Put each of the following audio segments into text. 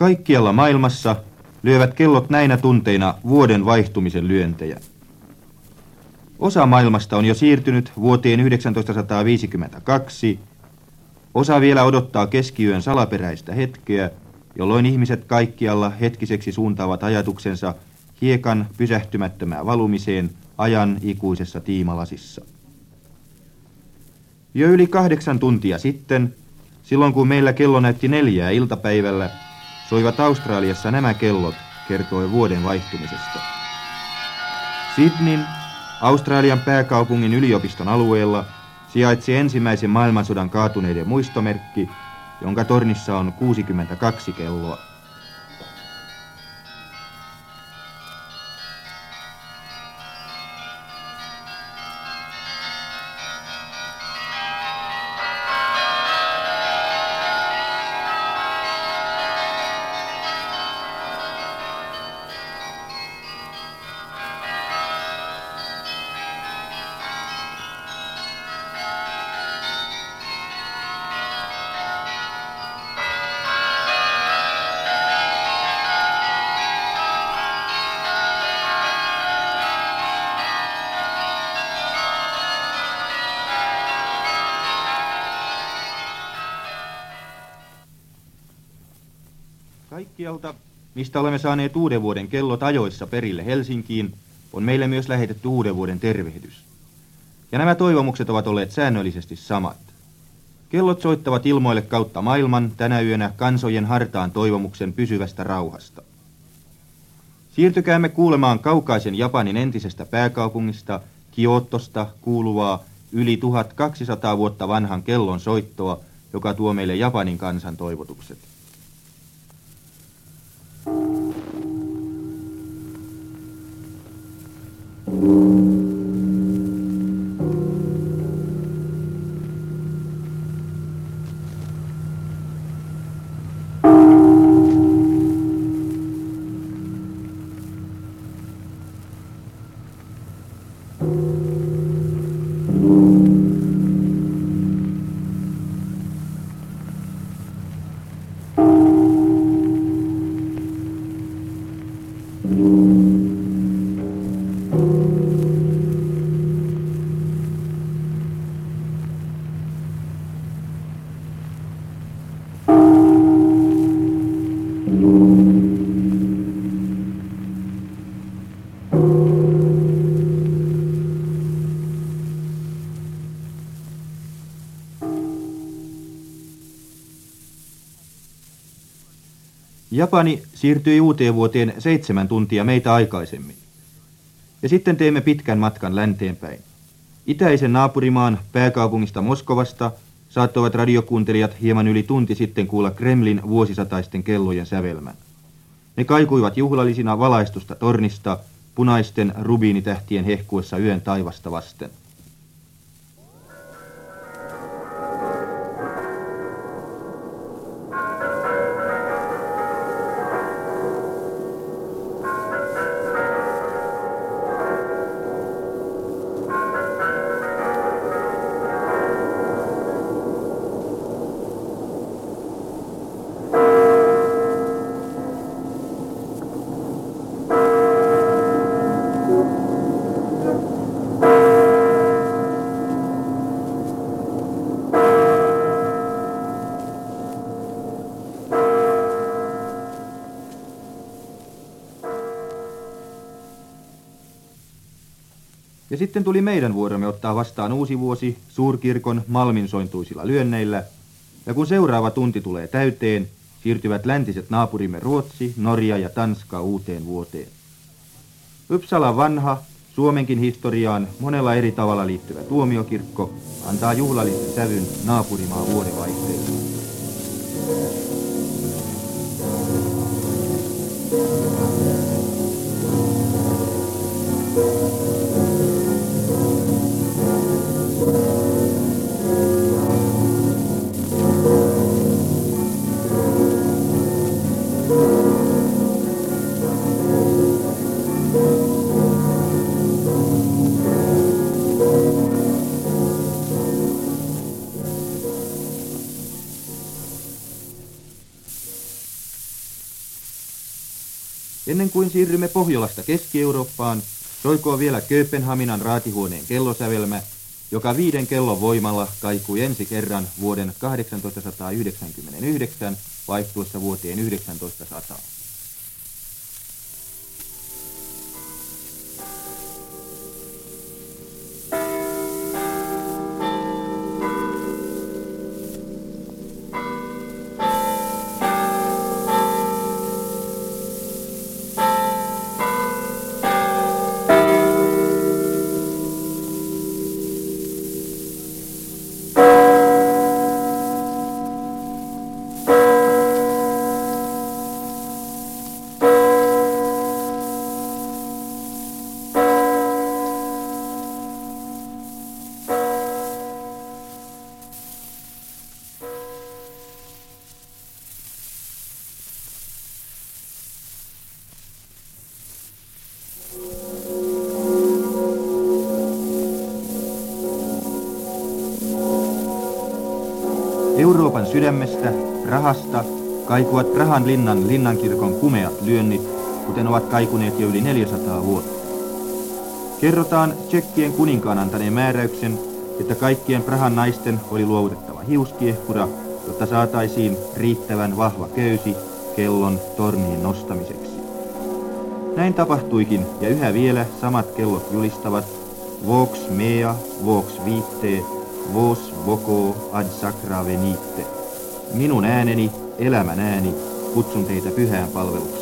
Kaikkialla maailmassa lyövät kellot näinä tunteina vuoden vaihtumisen lyöntejä. Osa maailmasta on jo siirtynyt vuoteen 1952, osa vielä odottaa keskiyön salaperäistä hetkeä, jolloin ihmiset kaikkialla hetkiseksi suuntaavat ajatuksensa hiekan pysähtymättömään valumiseen ajan ikuisessa tiimalasissa. Jo yli kahdeksan tuntia sitten, silloin kun meillä kello näytti neljää iltapäivällä, soivat Australiassa nämä kellot, kertoi vuoden vaihtumisesta. Sydneyn, Australian pääkaupungin yliopiston alueella, sijaitsi ensimmäisen maailmansodan kaatuneiden muistomerkki, jonka tornissa on 62 kelloa. Kaikkialta, mistä olemme saaneet uuden vuoden kellot ajoissa perille Helsinkiin, on meille myös lähetetty uuden vuoden tervehdys. Ja nämä toivomukset ovat olleet säännöllisesti samat. Kellot soittavat ilmoille kautta maailman tänä yönä kansojen hartaan toivomuksen pysyvästä rauhasta. Siirtykäämme kuulemaan kaukaisen Japanin entisestä pääkaupungista, Kiotosta, kuuluvaa yli 1200 vuotta vanhan kellon soittoa, joka tuo meille Japanin kansan toivotukset. Japani siirtyi uuteen vuoteen seitsemän tuntia meitä aikaisemmin. Ja sitten teemme pitkän matkan länteenpäin. Itäisen naapurimaan pääkaupungista Moskovasta saattoivat radiokuuntelijat hieman yli tunti sitten kuulla Kremlin vuosisataisten kellojen sävelmän. Ne kaikuivat juhlallisina valaistusta tornista, punaisten rubiinitähtien hehkuessa yön taivasta vasten. Sitten tuli meidän vuoromme ottaa vastaan uusi vuosi suurkirkon malminsointuisilla lyönneillä, ja kun seuraava tunti tulee täyteen, siirtyvät läntiset naapurimme Ruotsi, Norja ja Tanska uuteen vuoteen. Uppsala vanha, Suomenkin historiaan monella eri tavalla liittyvä tuomiokirkko antaa juhlallisen sävyn naapurimaa vuodenvaihteelle. Ennen kuin siirrymme Pohjolasta Keski-Eurooppaan, soikoo vielä Kööpenhaminan raatihuoneen kellosävelmä, joka viiden kellon voimalla kaikui ensi kerran vuoden 1899 vaihtuessa vuoteen 1900. Euroopan sydämestä, Prahasta, kaikuvat Prahan linnan linnankirkon kumeat lyönnit, kuten ovat kaikuneet jo yli 400 vuotta. Kerrotaan Tsekkien kuninkaan antaneen määräyksen, että kaikkien Prahan naisten oli luovutettava hiuskiehkura, jotta saataisiin riittävän vahva köysi kellon torniin nostamiseksi. Näin tapahtuikin, ja yhä vielä samat kellot julistavat Vox mea, vox viittee, vos voco ad sacra venite. Minun ääneni, elämän ääni, kutsun teitä pyhään palvelukseen.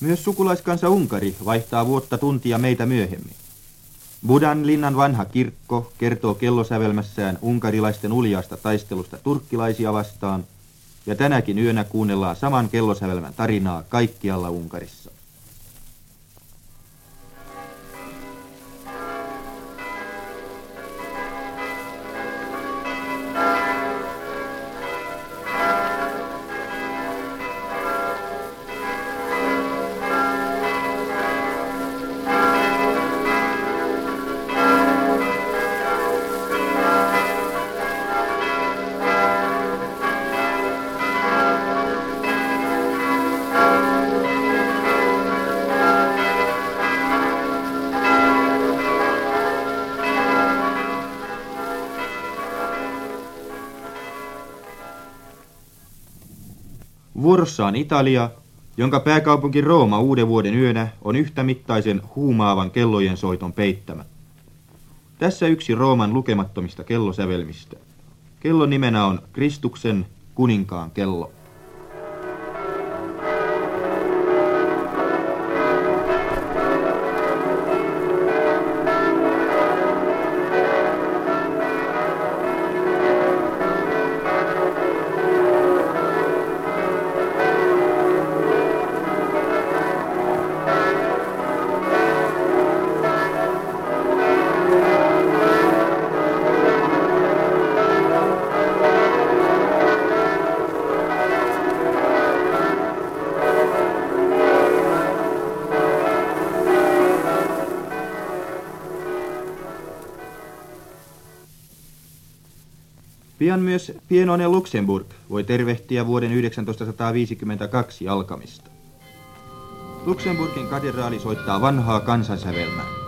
Myös sukulaiskansa Unkari vaihtaa vuotta tuntia meitä myöhemmin. Budan linnan vanha kirkko kertoo kellosävelmässään unkarilaisten uljaasta taistelusta turkkilaisia vastaan, ja tänäkin yönä kuunnellaan saman kellosävelmän tarinaa kaikkialla Unkarissa. Vuorossa on Italia, jonka pääkaupunki Rooma uuden vuoden yönä on yhtä mittaisen huumaavan kellojen soiton peittämä. Tässä yksi Rooman lukemattomista kellosävelmistä. Kellon nimenä on Kristuksen kuninkaan kello. Pian myös pienoinen Luxemburg voi tervehtiä vuoden 1952 alkamista. Luxemburgin katedraali soittaa vanhaa kansansävelmää.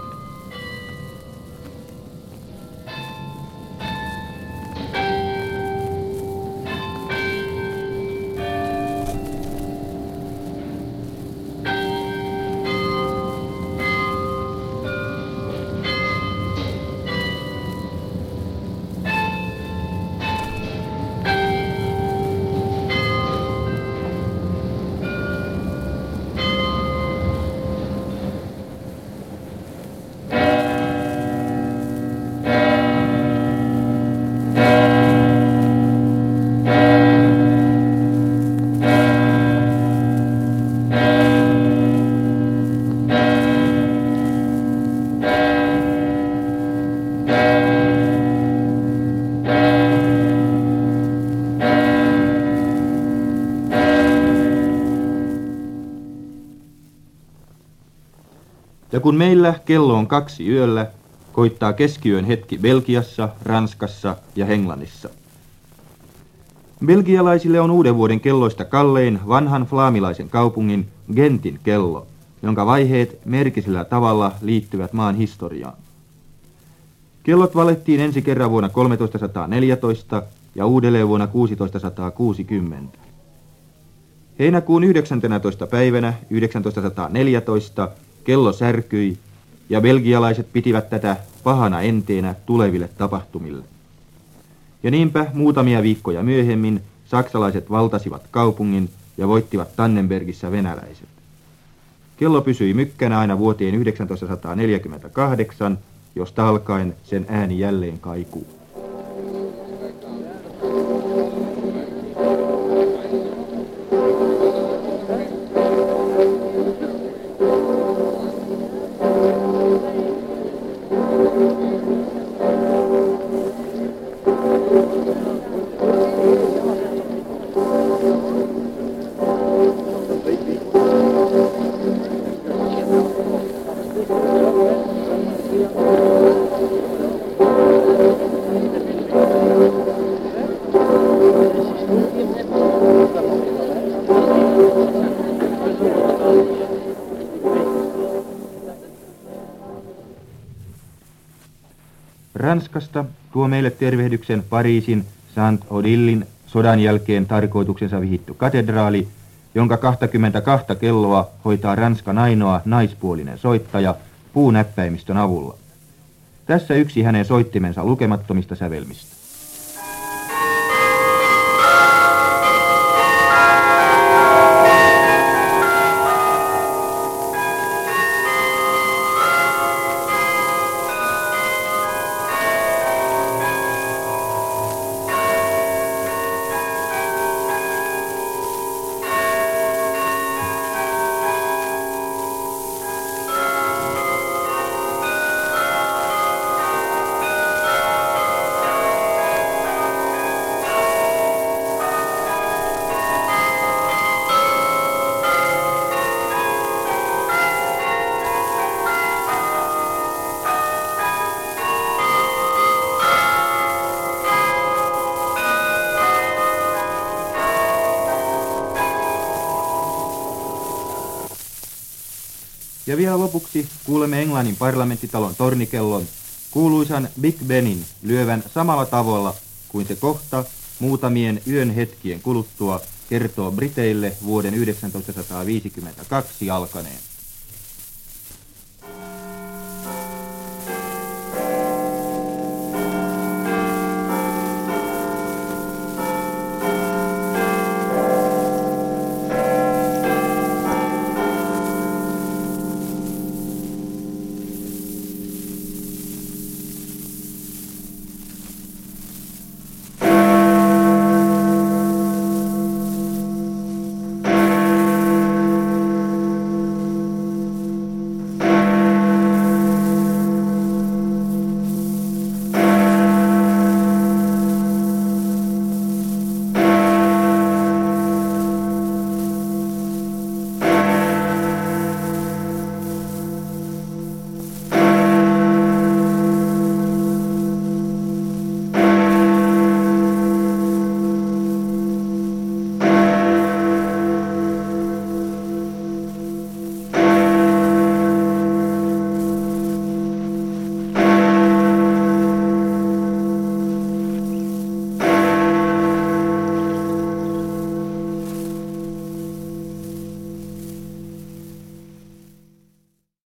Kun meillä kello on kaksi yöllä, koittaa keskiyön hetki Belgiassa, Ranskassa ja Englannissa. Belgialaisille on uuden vuoden kelloista kallein vanhan flaamilaisen kaupungin Gentin kello, jonka vaiheet merkisellä tavalla liittyvät maan historiaan. Kellot valettiin ensi kerran vuonna 1314 ja uudelleen vuonna 1660. Heinäkuun 19. päivänä 1914 kello särkyi ja belgialaiset pitivät tätä pahana enteenä tuleville tapahtumille. Ja niinpä muutamia viikkoja myöhemmin saksalaiset valtasivat kaupungin ja voittivat Tannenbergissä venäläiset. Kello pysyi mykkänä aina vuoteen 1948, josta alkaen sen ääni jälleen kaikuu. Ranskasta tuo meille tervehdyksen Pariisin Saint-Odillin sodan jälkeen tarkoituksensa vihitty katedraali, jonka 22 kelloa hoitaa Ranskan ainoa naispuolinen soittaja puunäppäimistön avulla. Tässä yksi hänen soittimensa lukemattomista sävelmistä. Ja vielä lopuksi kuulemme Englannin parlamenttitalon tornikellon kuuluisan Big Benin lyövän samalla tavalla kuin se kohta muutamien yön hetkien kuluttua kertoo Briteille vuoden 1952 alkaneen.